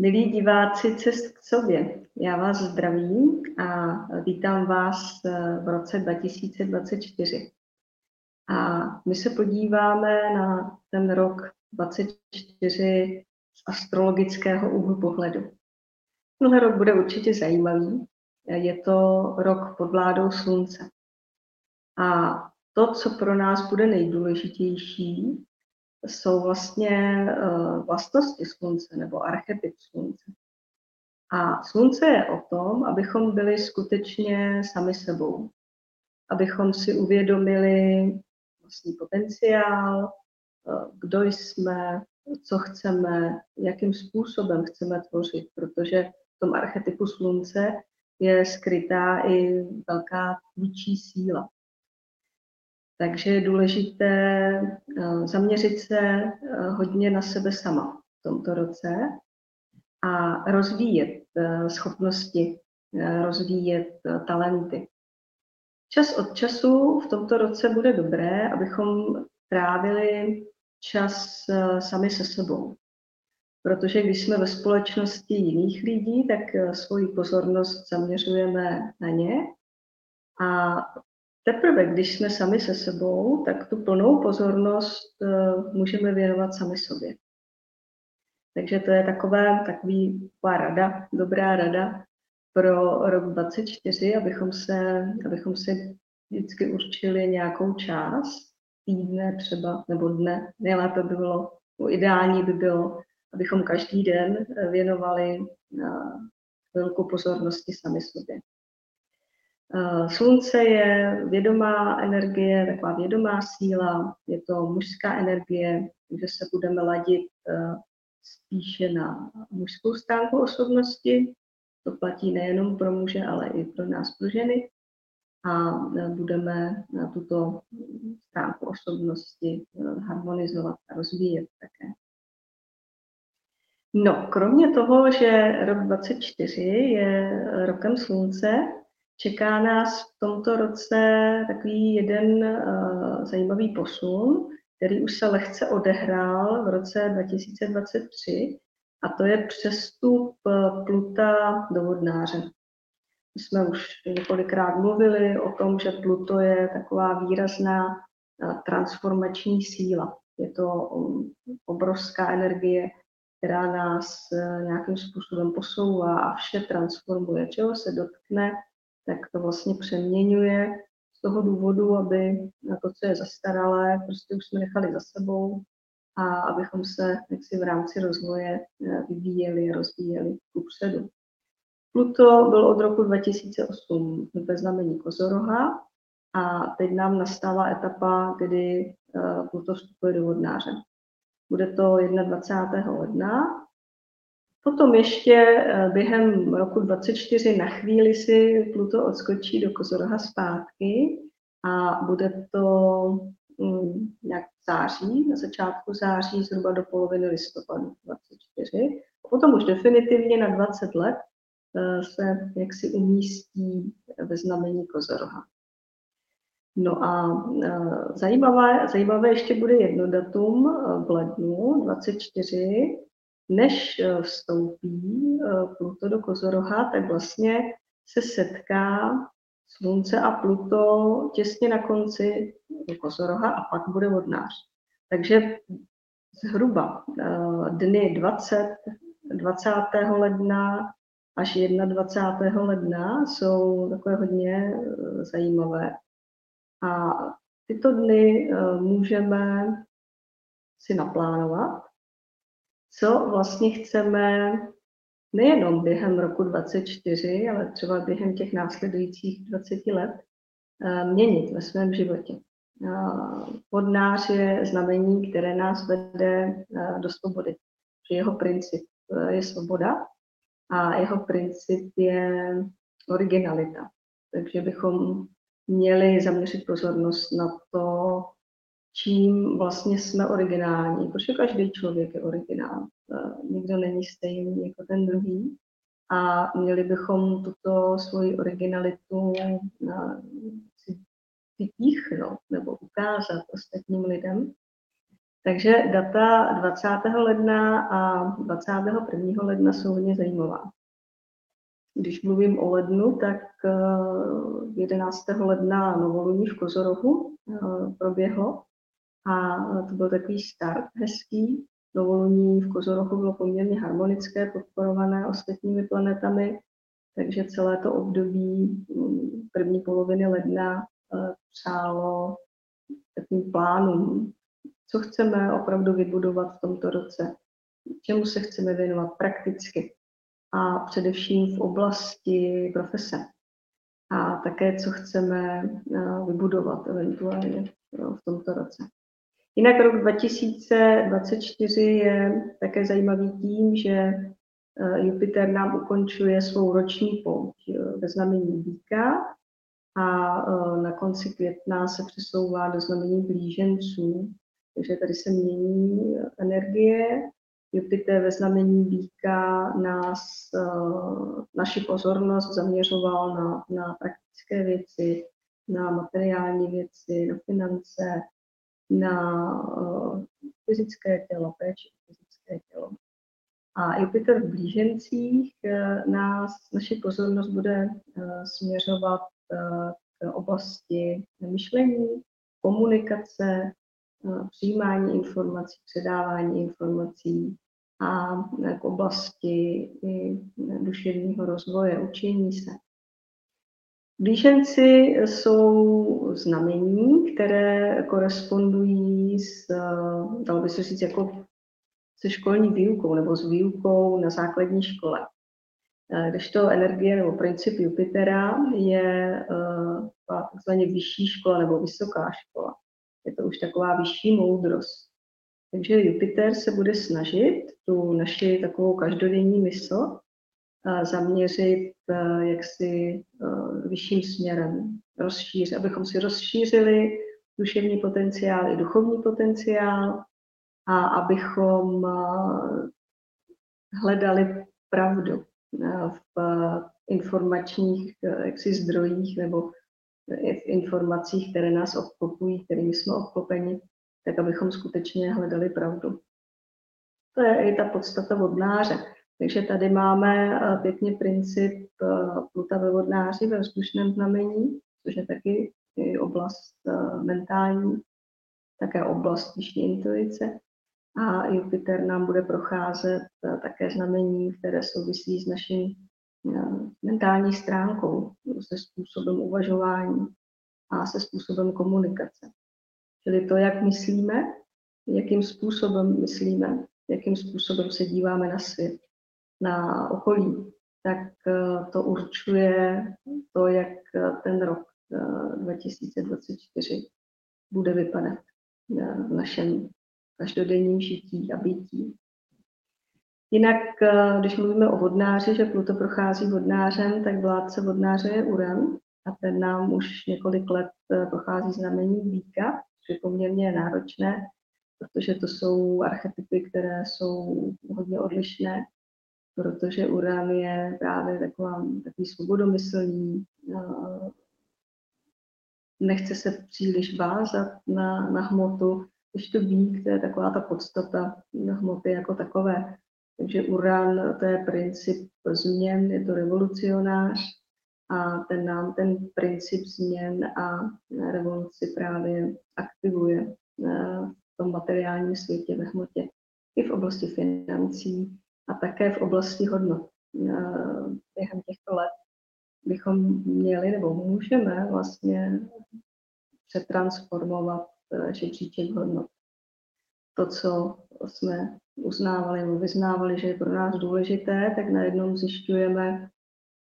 Milí diváci Cest k sobě, já vás zdravím a vítám vás v roce 2024. A my se podíváme na ten rok 24 z astrologického úhlu pohledu. Tenhle rok bude určitě zajímavý. Je to rok pod vládou slunce. A to, co pro nás bude nejdůležitější, jsou vlastně uh, vlastnosti slunce nebo archetyp slunce. A slunce je o tom, abychom byli skutečně sami sebou. Abychom si uvědomili vlastní potenciál, uh, kdo jsme, co chceme, jakým způsobem chceme tvořit, protože v tom archetypu slunce je skrytá i velká tvůrčí síla. Takže je důležité eh, zaměřit se eh, hodně na sebe sama v tomto roce a rozvíjet eh, schopnosti, rozvíjet talenty. Čas od času v tomto roce bude dobré, abychom trávili čas sami se sebou. Protože když jsme ve společnosti jiných lidí, tak svoji pozornost zaměřujeme na ně a Teprve, když jsme sami se sebou, tak tu plnou pozornost uh, můžeme věnovat sami sobě. Takže to je takové, takový, taková rada, dobrá rada pro rok 24, abychom se, abychom si vždycky určili nějakou část, týdne třeba, nebo dne. Nejlépe by bylo, ideální by bylo, abychom každý den věnovali uh, velkou pozornosti sami sobě. Eh, slunce je vědomá energie, taková vědomá síla, je to mužská energie, takže se budeme ladit eh, spíše na mužskou stránku osobnosti. To platí nejenom pro muže, ale i pro nás, pro ženy. A eh, budeme na tuto stránku osobnosti harmonizovat a rozvíjet také. No, kromě toho, že rok 24 je rokem slunce, Čeká nás v tomto roce takový jeden uh, zajímavý posun, který už se lehce odehrál v roce 2023, a to je přestup eh, Pluta do vodnáře. My jsme už několikrát mluvili o tom, že Pluto je taková výrazná uh, transformační síla. Je to um, obrovská energie, která nás nějakým způsobem posouvá a vše transformuje. Čeho se dotkne, tak to vlastně přeměňuje z toho důvodu, aby na to, co je zastaralé, prostě už jsme nechali za sebou a abychom se jaksi v rámci rozvoje eh, vyvíjeli a rozvíjeli kupředu. Pluto byl od roku 2008 ve znamení Kozoroha a teď nám nastala etapa, kdy eh, Pluto vstupuje do vodnáře. Bude to 21. ledna Potom ještě eh, během roku 24 na chvíli si Pluto odskočí do Kozoroha zpátky a bude to mm, nějak v září, na začátku září, zhruba do poloviny listopadu 24. A potom už definitivně na 20 let eh, se jaksi umístí ve znamení Kozoroha. No a eh, zajímavé, zajímavé ještě bude jedno datum v lednu 24, než eh, vstoupí eh, Pluto do Kozoroha, tak vlastně se setká Slunce a Pluto těsně na konci Kozoroha a pak bude vodnář. Takže zhruba eh, dny 20, 20. ledna až 21. ledna jsou takové hodně zajímavé. A tyto dny můžeme si naplánovat co vlastně chceme nejenom během roku 24, ale třeba během těch následujících 20 let eh, měnit ve svém životě. Vodnář je znamení, které nás vede eh, do svobody. Jeho princip eh, je svoboda a jeho princip je originalita. Takže bychom měli zaměřit pozornost na to, čím vlastně jsme originální, protože každý člověk je originál. Nikdo není stejný jako ten druhý a měli bychom tuto svoji originalitu si vypíchnout nebo ukázat ostatním lidem. Takže data 20. ledna a 21. ledna jsou hodně zajímavá. Když mluvím o lednu, tak 11. Eh, ledna novoluní v Kozorohu proběhlo a to byl takový start hezký. Novoluní v Kozorohu bylo poměrně harmonické, podporované ostatními planetami, takže celé to období mm, první poloviny ledna eh, přálo takovým plánům, co chceme opravdu vybudovat v tomto roce, čemu se chceme věnovat prakticky a především v oblasti profese. A také, co chceme eh, vybudovat eventuálně v tomto roce. Jinak rok 2024 je také zajímavý tím, že eh, Jupiter nám ukončuje svou roční pouť ve znamení Víka a na konci května se přesouvá do znamení blíženců, takže tady se mění energie. Jupiter ve znamení Víka nás, naši pozornost zaměřoval na, na praktické věci, na materiální věci, na finance, na uh, fyzické tělo, péči fyzické tělo. A Jupiter v blížencích uh, nás, naši pozornost bude uh, směřovat k oblasti myšlení, komunikace, přijímání informací, předávání informací a k oblasti duševního rozvoje, učení se. Blíženci jsou znamení, které korespondují s, dalo by se říct, jako se školní výukou nebo s výukou na základní škole. Když to energie nebo princip Jupitera je takzvaně vyšší škola nebo vysoká škola je to už taková vyšší moudrost. Takže Jupiter se bude snažit tu naši takovou každodenní mysl eh, zaměřit eh, jaksi eh, vyšším směrem, rozšířit, abychom si rozšířili duševní potenciál i duchovní potenciál a abychom hledali pravdu v informačních jaksi zdrojích nebo v informacích, které nás obklopují, kterými jsme obklopeni, tak abychom skutečně hledali pravdu. To je i ta podstata vodnáře. Takže tady máme eh, pěkně princip eh, Pluta ve vodnáři ve vzdušném znamení, což je taky oblast eh, mentální, také oblast vyšší intuice. A Jupiter nám bude procházet také znamení, které souvisí s naším mentální stránkou, se způsobem uvažování a se způsobem komunikace. Čili to, jak myslíme, jakým způsobem myslíme, jakým způsobem se díváme na svět, na okolí, tak eh, to určuje to, jak eh, ten rok 2024 eh, bude vypadat v našem každodenním žití a bytí. Jinak, když mluvíme o vodnáři, že Pluto prochází vodnářem, tak vládce vodnáře je Uran a ten nám už několik let prochází znamení víka, což je poměrně náročné, protože to jsou archetypy, které jsou hodně odlišné, protože Uran je právě taková, takový svobodomyslný, nechce se příliš vázat na, na hmotu, když to vík, to je taková ta podstata hmoty jako takové. Takže uran, to je princip změn, je to revolucionář a ten nám ten princip změn a revoluci právě aktivuje v tom materiálním světě, ve hmotě, i v oblasti financí a také v oblasti hodnot. Eh, během těchto let bychom měli nebo můžeme vlastně přetransformovat eh, žebříček hodnot. To, co jsme uznávali nebo vyznávali, že je pro nás důležité, tak najednou zjišťujeme,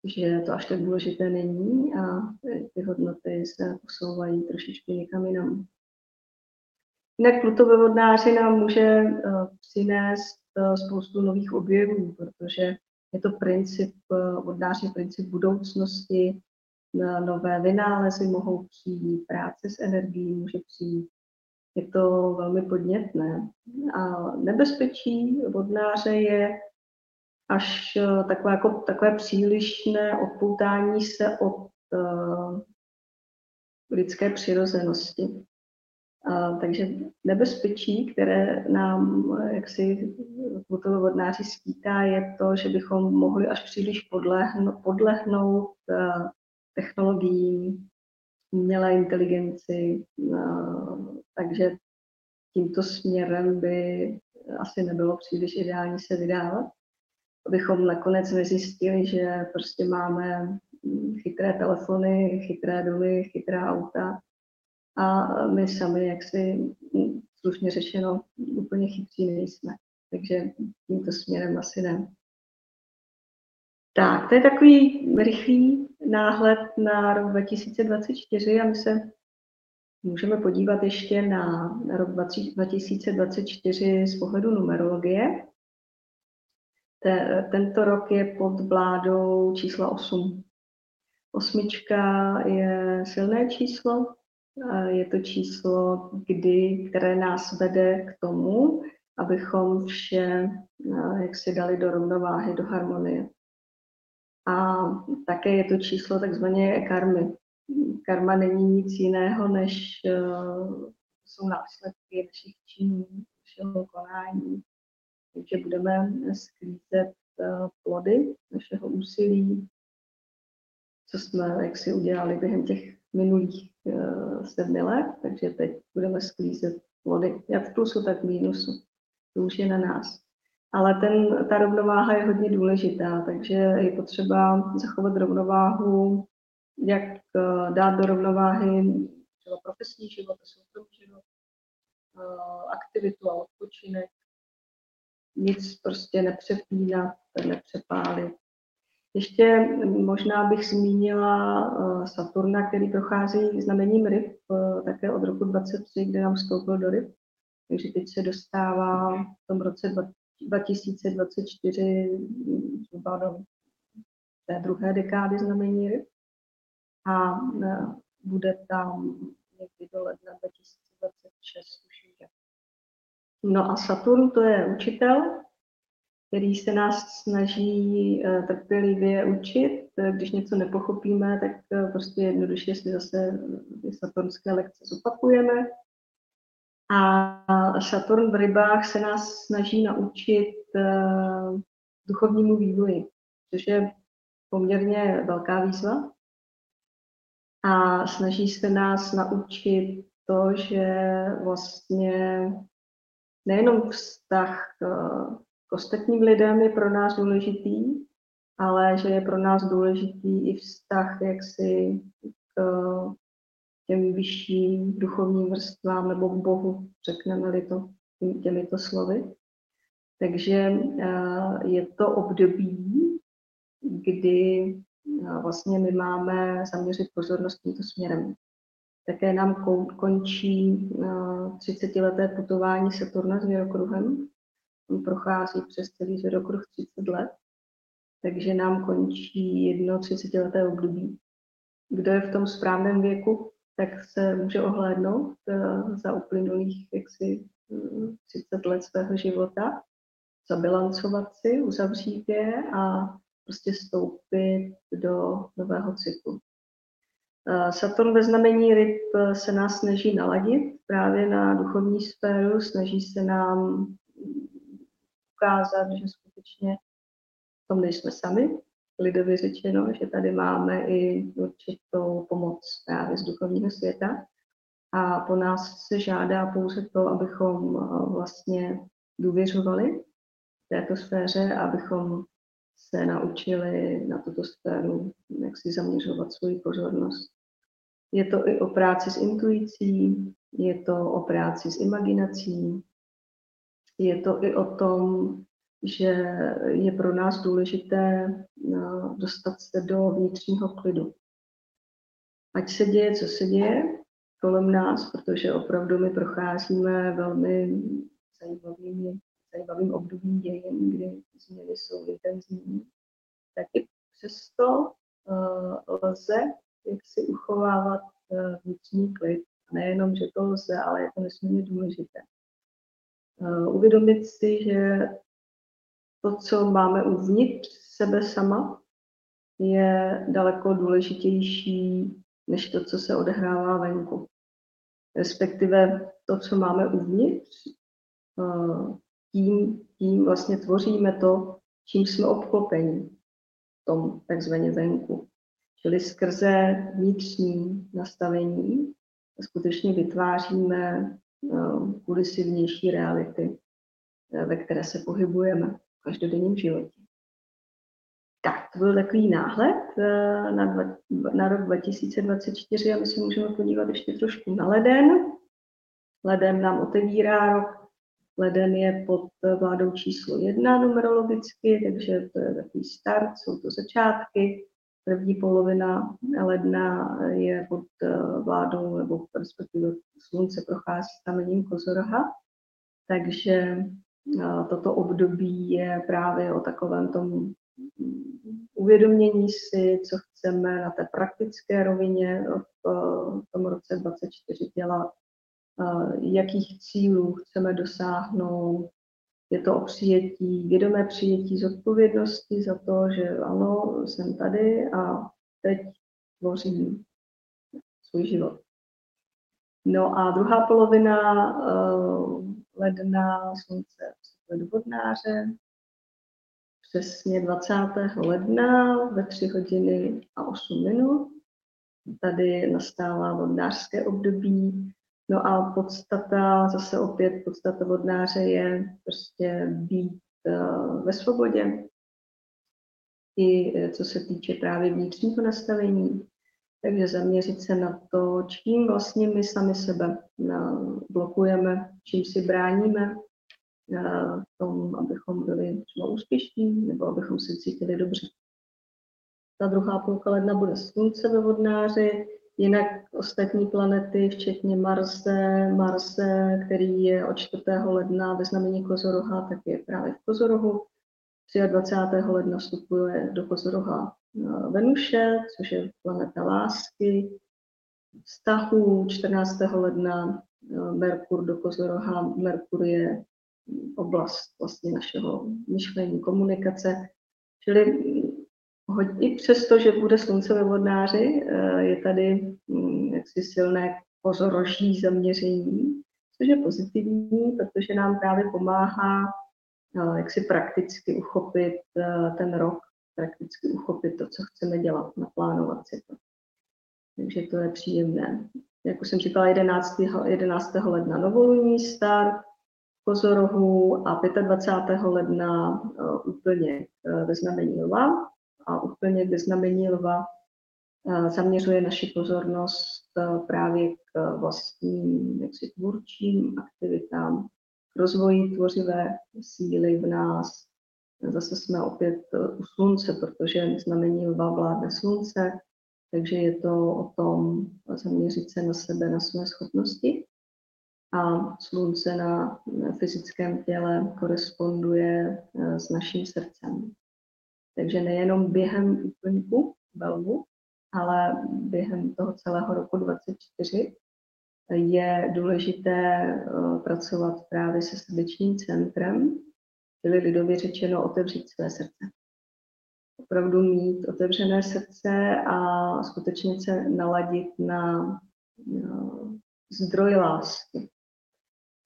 že to až tak důležité není a ty hodnoty se posouvají trošičku někam jinam. Jinak Pluto ve vodnáři nám může eh, přinést spoustu nových objevů, protože je to princip, vodnář je princip budoucnosti, nové vynálezy mohou přijít, práce s energií může přijít, je to velmi podnětné. A nebezpečí vodnáře je až takové, jako, takové přílišné odpoutání se od uh, lidské přirozenosti. Takže nebezpečí, které nám jaksi vodnáři skýtá, je to, že bychom mohli až příliš podlehnout, podlehnout technologiím, umělé inteligenci, takže tímto směrem by asi nebylo příliš ideální se vydávat. Abychom nakonec nezjistili, že prostě máme chytré telefony, chytré domy, chytrá auta a my sami, jak si slušně řečeno, úplně chytří nejsme. Takže tímto směrem asi ne. Tak, to je takový rychlý náhled na rok 2024 a my se můžeme podívat ještě na rok 2024 z pohledu numerologie. Tento rok je pod vládou čísla 8. Osmička je silné číslo, je to číslo, kdy, které nás vede k tomu, abychom vše jak si dali do rovnováhy, do harmonie. A také je to číslo takzvané karmy. Karma není nic jiného, než uh, jsou následky našich činů, našeho konání. Takže budeme sklízet plody našeho úsilí, co jsme jak si udělali během těch minulých uh, sedmi let, takže teď budeme sklízet plody, jak v plusu, tak v mínusu. To už je na nás. Ale ten, ta rovnováha je hodně důležitá, takže je potřeba zachovat rovnováhu, jak uh, dát do rovnováhy třeba profesní život soukromý život, uh, aktivitu a odpočinek, nic prostě nepřepínat, nepřepálit. Ještě možná bych zmínila uh, Saturna, který prochází znamením ryb, uh, také od roku 23, kdy nám vstoupil do ryb. Takže teď se dostává v tom roce 2024 zhruba do té druhé dekády znamení ryb. A e, bude tam někdy do ledna 2026 už No a Saturn to je učitel, který se nás snaží e, trpělivě učit. E, když něco nepochopíme, tak prostě jednoduše si zase ty saturnské lekce zopakujeme a Saturn v rybách se nás snaží naučit duchovnímu vývoji, což je poměrně velká výzva. A snaží se nás naučit to, že vlastně nejenom vztah k ostatním lidem je pro nás důležitý, ale že je pro nás důležitý i vztah jaksi k těm vyšším duchovním vrstvám nebo k Bohu, řekneme-li to těmito slovy. Takže eh, je to období, kdy eh, vlastně my máme zaměřit pozornost tímto směrem. Také nám končí 30-leté eh, putování Saturna s věrokruhem. Prochází přes celý věrokruh 30 let, takže nám končí jedno 30-leté období. Kdo je v tom správném věku, tak se může ohlédnout eh, za uplynulých jaksi 30 mm, let svého života, zabilancovat si, uzavřít je a prostě stoupit do nového cyklu. Eh, Saturn ve znamení ryb eh, se nás snaží naladit právě na duchovní sféru, snaží se nám ukázat, že skutečně v tom nejsme sami, lidově řečeno, že tady máme i určitou pomoc právě z duchovního světa. A po nás se žádá pouze to, abychom eh, vlastně důvěřovali této sféře, abychom se naučili na tuto sféru, jak si zaměřovat svoji pozornost. Je to i o práci s intuicí, je to o práci s imaginací, je to i o tom, že je pro nás důležité eh, dostat se do vnitřního klidu. Ať se děje, co se děje kolem nás, protože opravdu my procházíme velmi zajímavými, zajímavým obdobím dějin, kdy změny jsou intenzivní, tak i přesto uh, lze jak si uchovávat uh, vnitřní klid. Nejenom, že to lze, ale je to nesmírně důležité. Uh, uvědomit si, že to, co máme uvnitř sebe sama, je daleko důležitější než to, co se odehrává venku. respektive to, co máme uvnitř, tím, tím vlastně tvoříme to, čím jsme obklopeni v tom takzvaně venku. Čili skrze vnitřní nastavení skutečně vytváříme kulisy vnější reality, ve které se pohybujeme v každodenním životě. Tak, to byl takový náhled na, dva, na rok 2024 a my se můžeme podívat ještě trošku na leden. Leden nám otevírá rok Leden je pod vládou číslo jedna numerologicky, takže to je takový start, jsou to začátky. První polovina ledna je pod vládou, nebo respektive slunce prochází znamením Kozoroha. Takže toto období je právě o takovém tom uvědomění si, co chceme na té praktické rovině v tom roce 2024 dělat, jakých cílů chceme dosáhnout. Je to o přijetí, vědomé přijetí zodpovědnosti za to, že ano, jsem tady a teď tvořím svůj život. No a druhá polovina uh, ledna slunce do vodnáře, přesně 20. ledna ve 3 hodiny a 8 minut. Tady nastává vodnářské období, No a podstata, zase opět podstata vodnáře je prostě být uh, ve svobodě. I eh, co se týče právě vnitřního nastavení, takže zaměřit se na to, čím vlastně my sami sebe uh, blokujeme, čím si bráníme tom, abychom byli třeba úspěšní nebo abychom se cítili dobře. Ta druhá půlka ledna bude slunce ve vodnáři, Jinak ostatní planety, včetně Marse, Marse, který je od 4. ledna ve znamení Kozoroha, tak je právě v Kozorohu. 23. ledna vstupuje do Kozoroha eh, Venuše, což je planeta lásky, vztahu 14. ledna eh, Merkur do Kozoroha. Merkur je oblast vlastně našeho myšlení, komunikace. Čili i přesto, že bude slunce ve vodnáři, eh, je tady hm, jaksi silné pozorožní zaměření, což je pozitivní, protože nám právě pomáhá eh, jak si prakticky uchopit eh, ten rok, prakticky uchopit to, co chceme dělat, naplánovat si to. Takže to je příjemné. Jak už jsem říkala, 11. 11. ledna novoluní start, Kozorohu a 25. ledna úplně ve znamení lva a úplně bez znamení lva zaměřuje naši pozornost právě k vlastním jaksi, tvůrčím aktivitám, k rozvoji tvořivé síly v nás. Zase jsme opět u slunce, protože znamení lva vládne slunce, takže je to o tom zaměřit se na sebe, na své schopnosti. A slunce na fyzickém těle koresponduje s naším srdcem. Takže nejenom během úplňku velvu, ale během toho celého roku 2024 je důležité eh, pracovat právě se srdečním centrem, čili lidově řečeno otevřít své srdce. Opravdu mít otevřené srdce a skutečně se naladit na, na zdroj lásky.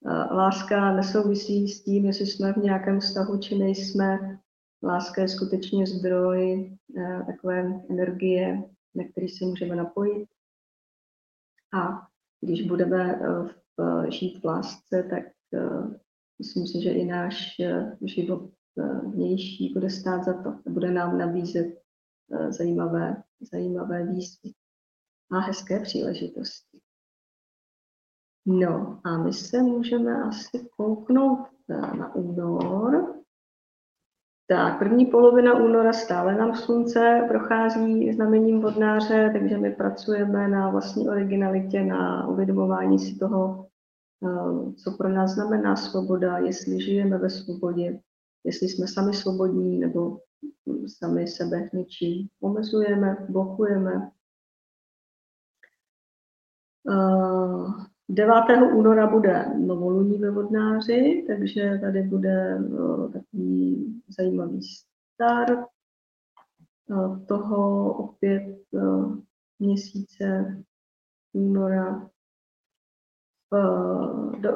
Eh, láska nesouvisí s tím, jestli jsme v nějakém vztahu, či nejsme, Láska je skutečně zdroj uh, takové energie, na který se můžeme napojit. A když budeme uh, v, žít v lásce, tak myslím si, že i náš život vnější bude stát za to bude nám nabízet zajímavé, zajímavé výzvy a hezké příležitosti. No a my se můžeme asi kouknout na únor. Tak, první polovina února stále nám slunce prochází znamením vodnáře, takže my pracujeme na vlastní originalitě, na uvědomování si toho, eh, co pro nás znamená svoboda, jestli žijeme ve svobodě, jestli jsme sami svobodní nebo sami sebe něčím omezujeme, blokujeme. Eh, 9. února bude novoluní ve Vodnáři, takže tady bude takový zajímavý start toho opět měsíce února.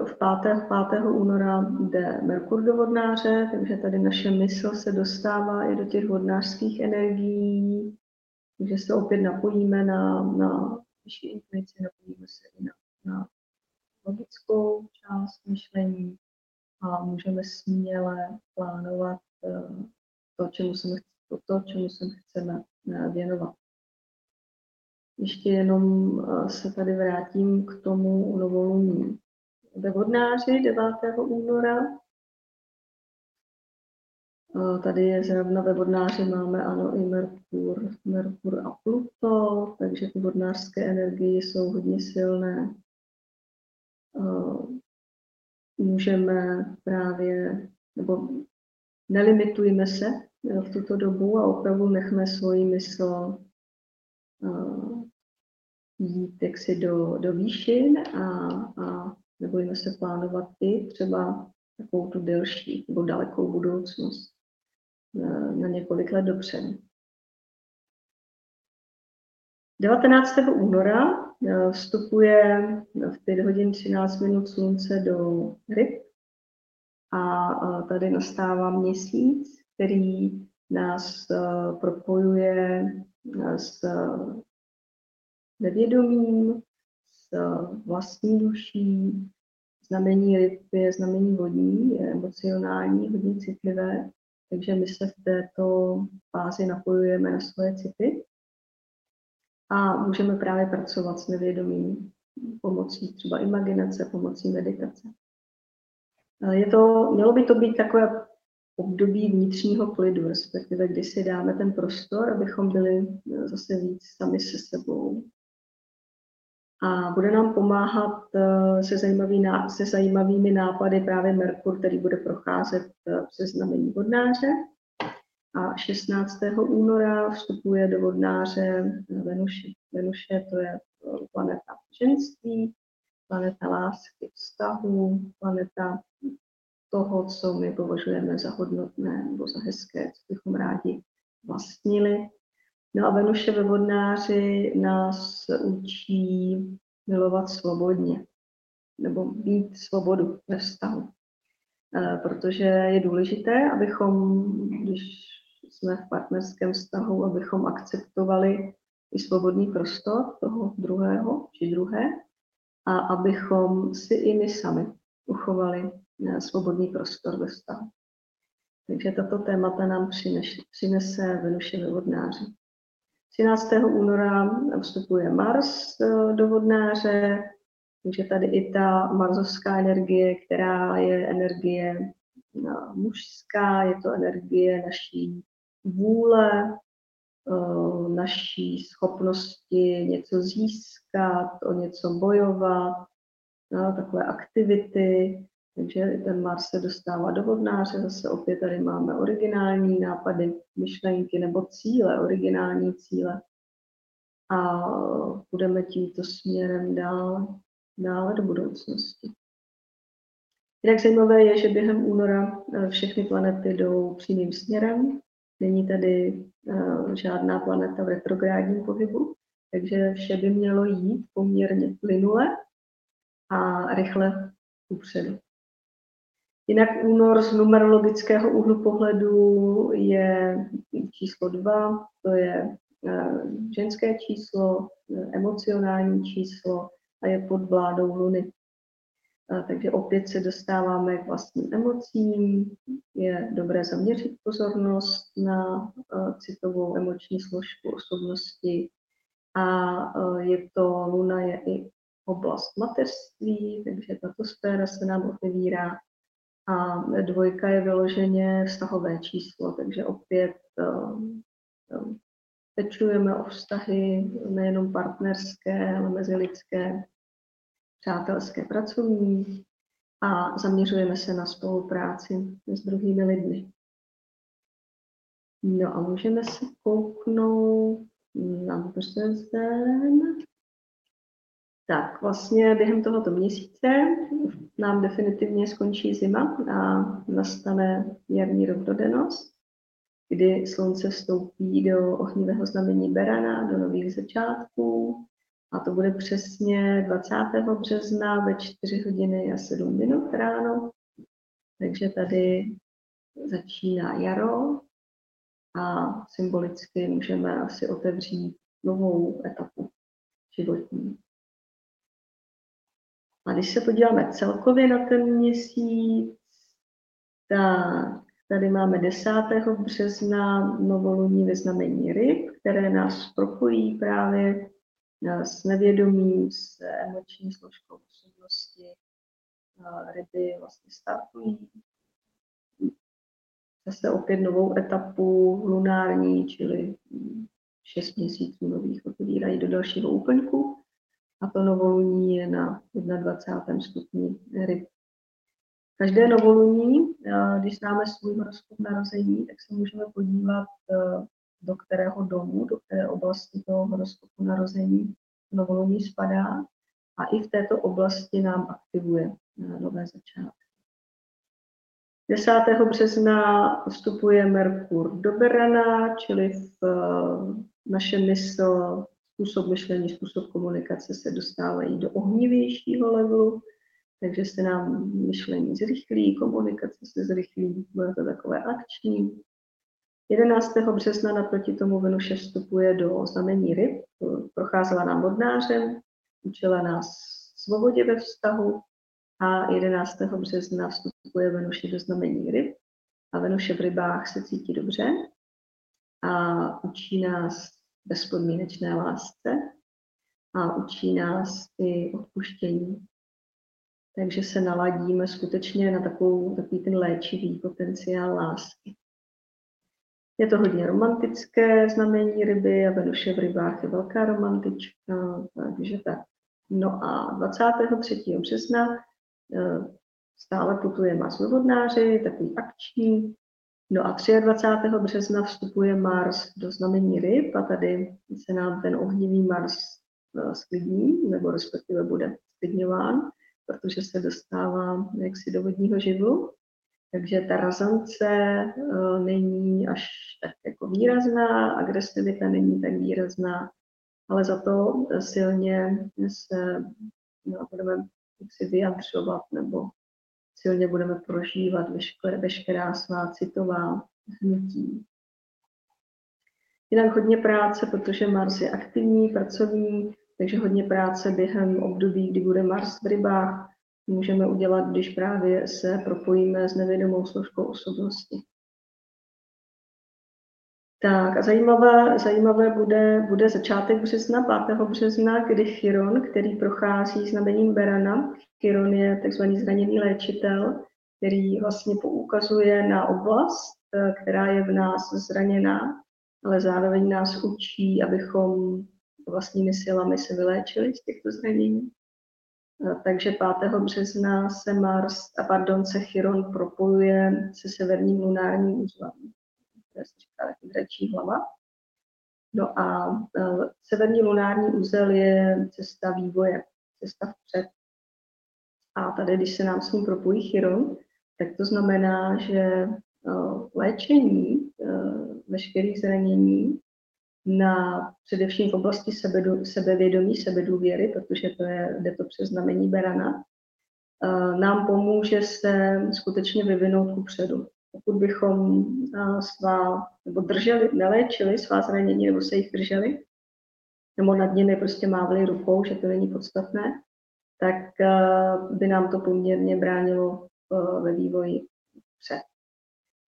v 5. 5. února jde Merkur do vodnáře, takže tady naše mysl se dostává i do těch vodnářských energií, takže se opět napojíme na, na vyšší intuici, napojíme se i na, na logickou část myšlení a můžeme směle plánovat eh, to, čemu se, to, to, čemu se chceme eh, věnovat. Ještě jenom eh, se tady vrátím k tomu novoluní. Ve vodnáři 9. února Tady je zrovna ve vodnáři máme ano i Merkur, Merkur a Pluto, takže ty vodnářské energie jsou hodně silné. Můžeme právě, nebo nelimitujeme se v tuto dobu a opravdu nechme svoji mysl jít jaksi do, do výšin a, a nebojíme se plánovat i třeba takovou tu delší nebo dalekou budoucnost na, na několik let dopředu. 19. února eh, vstupuje v 5 hodin 13 minut slunce do ryb a tady nastává měsíc, který nás eh, propojuje eh, s nevědomím, s vlastní duší. Znamení ryb je znamení vodní, je emocionální, hodně citlivé, takže my se v této fázi napojujeme na svoje city a můžeme právě pracovat s nevědomím pomocí třeba imaginace, pomocí meditace. Je to, mělo by to být takové období vnitřního klidu, respektive kdy si dáme ten prostor, abychom byli zase víc sami se sebou, a bude nám pomáhat eh, se, zajímavý, se zajímavými nápady právě Merkur, který bude procházet eh, přes znamení vodnáře. A 16. února vstupuje do vodnáře Venuše. Venuše to je eh, planeta ženství, planeta lásky, vztahu, planeta toho, co my považujeme za hodnotné nebo za hezké, co bychom rádi vlastnili. No a Venuše ve vodnáři nás učí milovat svobodně nebo mít svobodu ve vztahu. E, protože je důležité, abychom, když jsme v partnerském vztahu, abychom akceptovali i svobodný prostor toho druhého či druhé a abychom si i my sami uchovali e, svobodný prostor ve vztahu. Takže tato témata nám přinese, přinese Venuše ve vodnáři. 13. února vstupuje Mars eh, do vodnáře, takže tady i ta marzovská energie, která je energie eh, mužská, je to energie naší vůle, eh, naší schopnosti něco získat, o něco bojovat, no, takové aktivity, takže ten Mars se dostává do vodnáře, zase opět tady máme originální nápady, myšlenky nebo cíle, originální cíle. A budeme tímto směrem dál, dále do budoucnosti. Jinak zajímavé je, že během února eh, všechny planety jdou přímým směrem. Není tady uh, žádná planeta v retrográdním pohybu, takže vše by mělo jít poměrně plynule a rychle upředu. Jinak únor z numerologického úhlu pohledu je číslo dva, to je eh, ženské číslo, eh, emocionální číslo a je pod vládou Luny. Takže opět se dostáváme k vlastním emocím. Je dobré zaměřit pozornost na eh, citovou emoční složku osobnosti. A je to, Luna je i oblast mateřství, takže tato sféra se nám otevírá a dvojka je vyloženě vztahové číslo, takže opět um, pečujeme o vztahy nejenom partnerské, ale mezilidské, přátelské, pracovní a zaměřujeme se na spolupráci s druhými lidmi. No a můžeme se kouknout na březen. Tak vlastně během tohoto měsíce nám definitivně skončí zima a nastane jarní rovnodennost, kdy slunce vstoupí do ohnivého znamení Berana, do nových začátků A to bude přesně 20. března ve 4 hodiny a 7 minut ráno. Takže tady začíná jaro a symbolicky můžeme asi otevřít novou etapu životní. A když se podíváme celkově na ten měsíc, tak tady máme 10. března novoluní ve znamení ryb, které nás propojí právě s nevědomím, s emoční složkou osobnosti. Ryby vlastně startují zase opět novou etapu lunární, čili 6 měsíců nových otevírají do dalšího úplňku a to novoluní je na 21. stupni ryb. Každé novoluní, když známe svůj horoskop narození, tak se můžeme podívat, do kterého domu, do které oblasti toho horoskopu narození novoluní spadá a i v této oblasti nám aktivuje eh, nové začátky. 10. března vstupuje Merkur do Berana, čili v naše mysl, způsob myšlení, způsob komunikace se dostávají do ohnivějšího levelu, takže se nám myšlení zrychlí, komunikace se zrychlí, bude to takové akční. 11. března naproti tomu Venuše vstupuje do znamení ryb, procházela nám vodnářem, učila nás svobodě ve vztahu a 11. března vstupuje Venuše do znamení ryb a Venuše v rybách se cítí dobře a učí nás bezpodmínečné lásce a učí nás i odpuštění. Takže se naladíme skutečně na takovou, takový ten léčivý potenciál lásky. Je to hodně romantické znamení ryby a Venuše v rybách je velká romantička, takže tak. No a 23. března eh, stále putuje Mars ve vodnáři, takový akční. No a 23. března vstupuje Mars do znamení ryb a tady se nám ten ohnivý Mars eh, sklidní, nebo respektive bude sklidňován protože se dostává jaksi do vodního živlu. Takže ta razance uh, není až tak jako výrazná, agresivita není tak výrazná, ale za to silně se no, budeme si vyjadřovat nebo silně budeme prožívat veškerá, veškerá svá citová hnutí. Jinak hodně práce, protože Mars je aktivní, pracovní, takže hodně práce během období, kdy bude Mars v rybách, můžeme udělat, když právě se propojíme s nevědomou složkou osobnosti. Tak a zajímavé, zajímavé bude, bude začátek března, 5. března, kdy Chiron, který prochází znamením Berana, Chiron je takzvaný zraněný léčitel, který vlastně poukazuje na oblast, která je v nás zraněná, ale zároveň nás učí, abychom vlastními silami se vyléčili z těchto zranění. Takže 5. března se Mars, a pardon, se Chiron propojuje se severním lunárním uzlem, které se říká taky dračí hlava. No a uh, severní lunární úzel je cesta vývoje, cesta vpřed. A tady, když se nám s ním propojí Chiron, tak to znamená, že uh, léčení veškerých zranění na především v oblasti sebedu, sebevědomí, sebedůvěry, protože to je, jde to přes znamení Berana, nám pomůže se skutečně vyvinout ku předu. Pokud bychom svá, nebo drželi, neléčili svá zranění, nebo se jich drželi, nebo nad nimi prostě mávli rukou, že to není podstatné, tak by nám to poměrně bránilo ve vývoji před.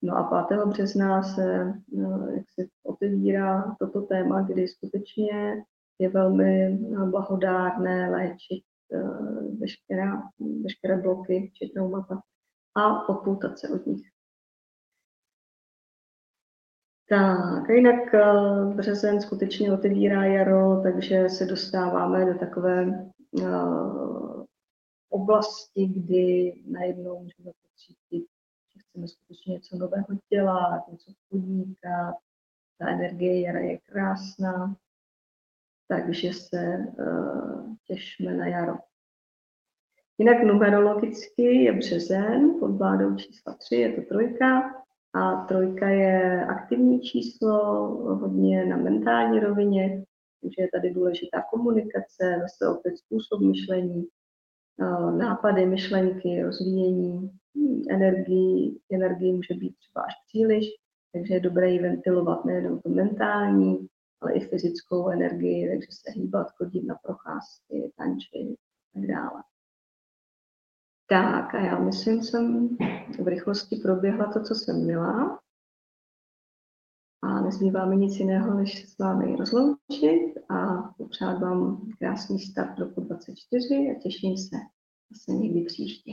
No a 5. března se no, jak se otevírá toto téma, kdy skutečně je velmi blahodárné léčit uh, veškerá, veškeré bloky či traumata a odpoutat se od nich. Tak, a jinak uh, březen skutečně otevírá jaro, takže se dostáváme do takové uh, oblasti, kdy najednou můžeme pocítit chceme skutečně něco nového dělat, něco podnikat. Ta energie jara je krásná, takže se uh, těšme na jaro. Jinak numerologicky je březen pod vládou čísla 3, je to trojka. A trojka je aktivní číslo, hodně na mentální rovině. Takže je tady důležitá komunikace, zase opět způsob myšlení, nápady, myšlenky, rozvíjení energii. Energii může být třeba až příliš, takže je dobré ji ventilovat nejenom tu mentální, ale i fyzickou energii, takže se hýbat, chodit na procházky, tančit a tak dále. Tak a já myslím, jsem v rychlosti proběhla to, co jsem měla. A nezbývá mi nic jiného, než se s vámi rozloučit a popřát vám krásný start roku 24 a těším se zase někdy příště.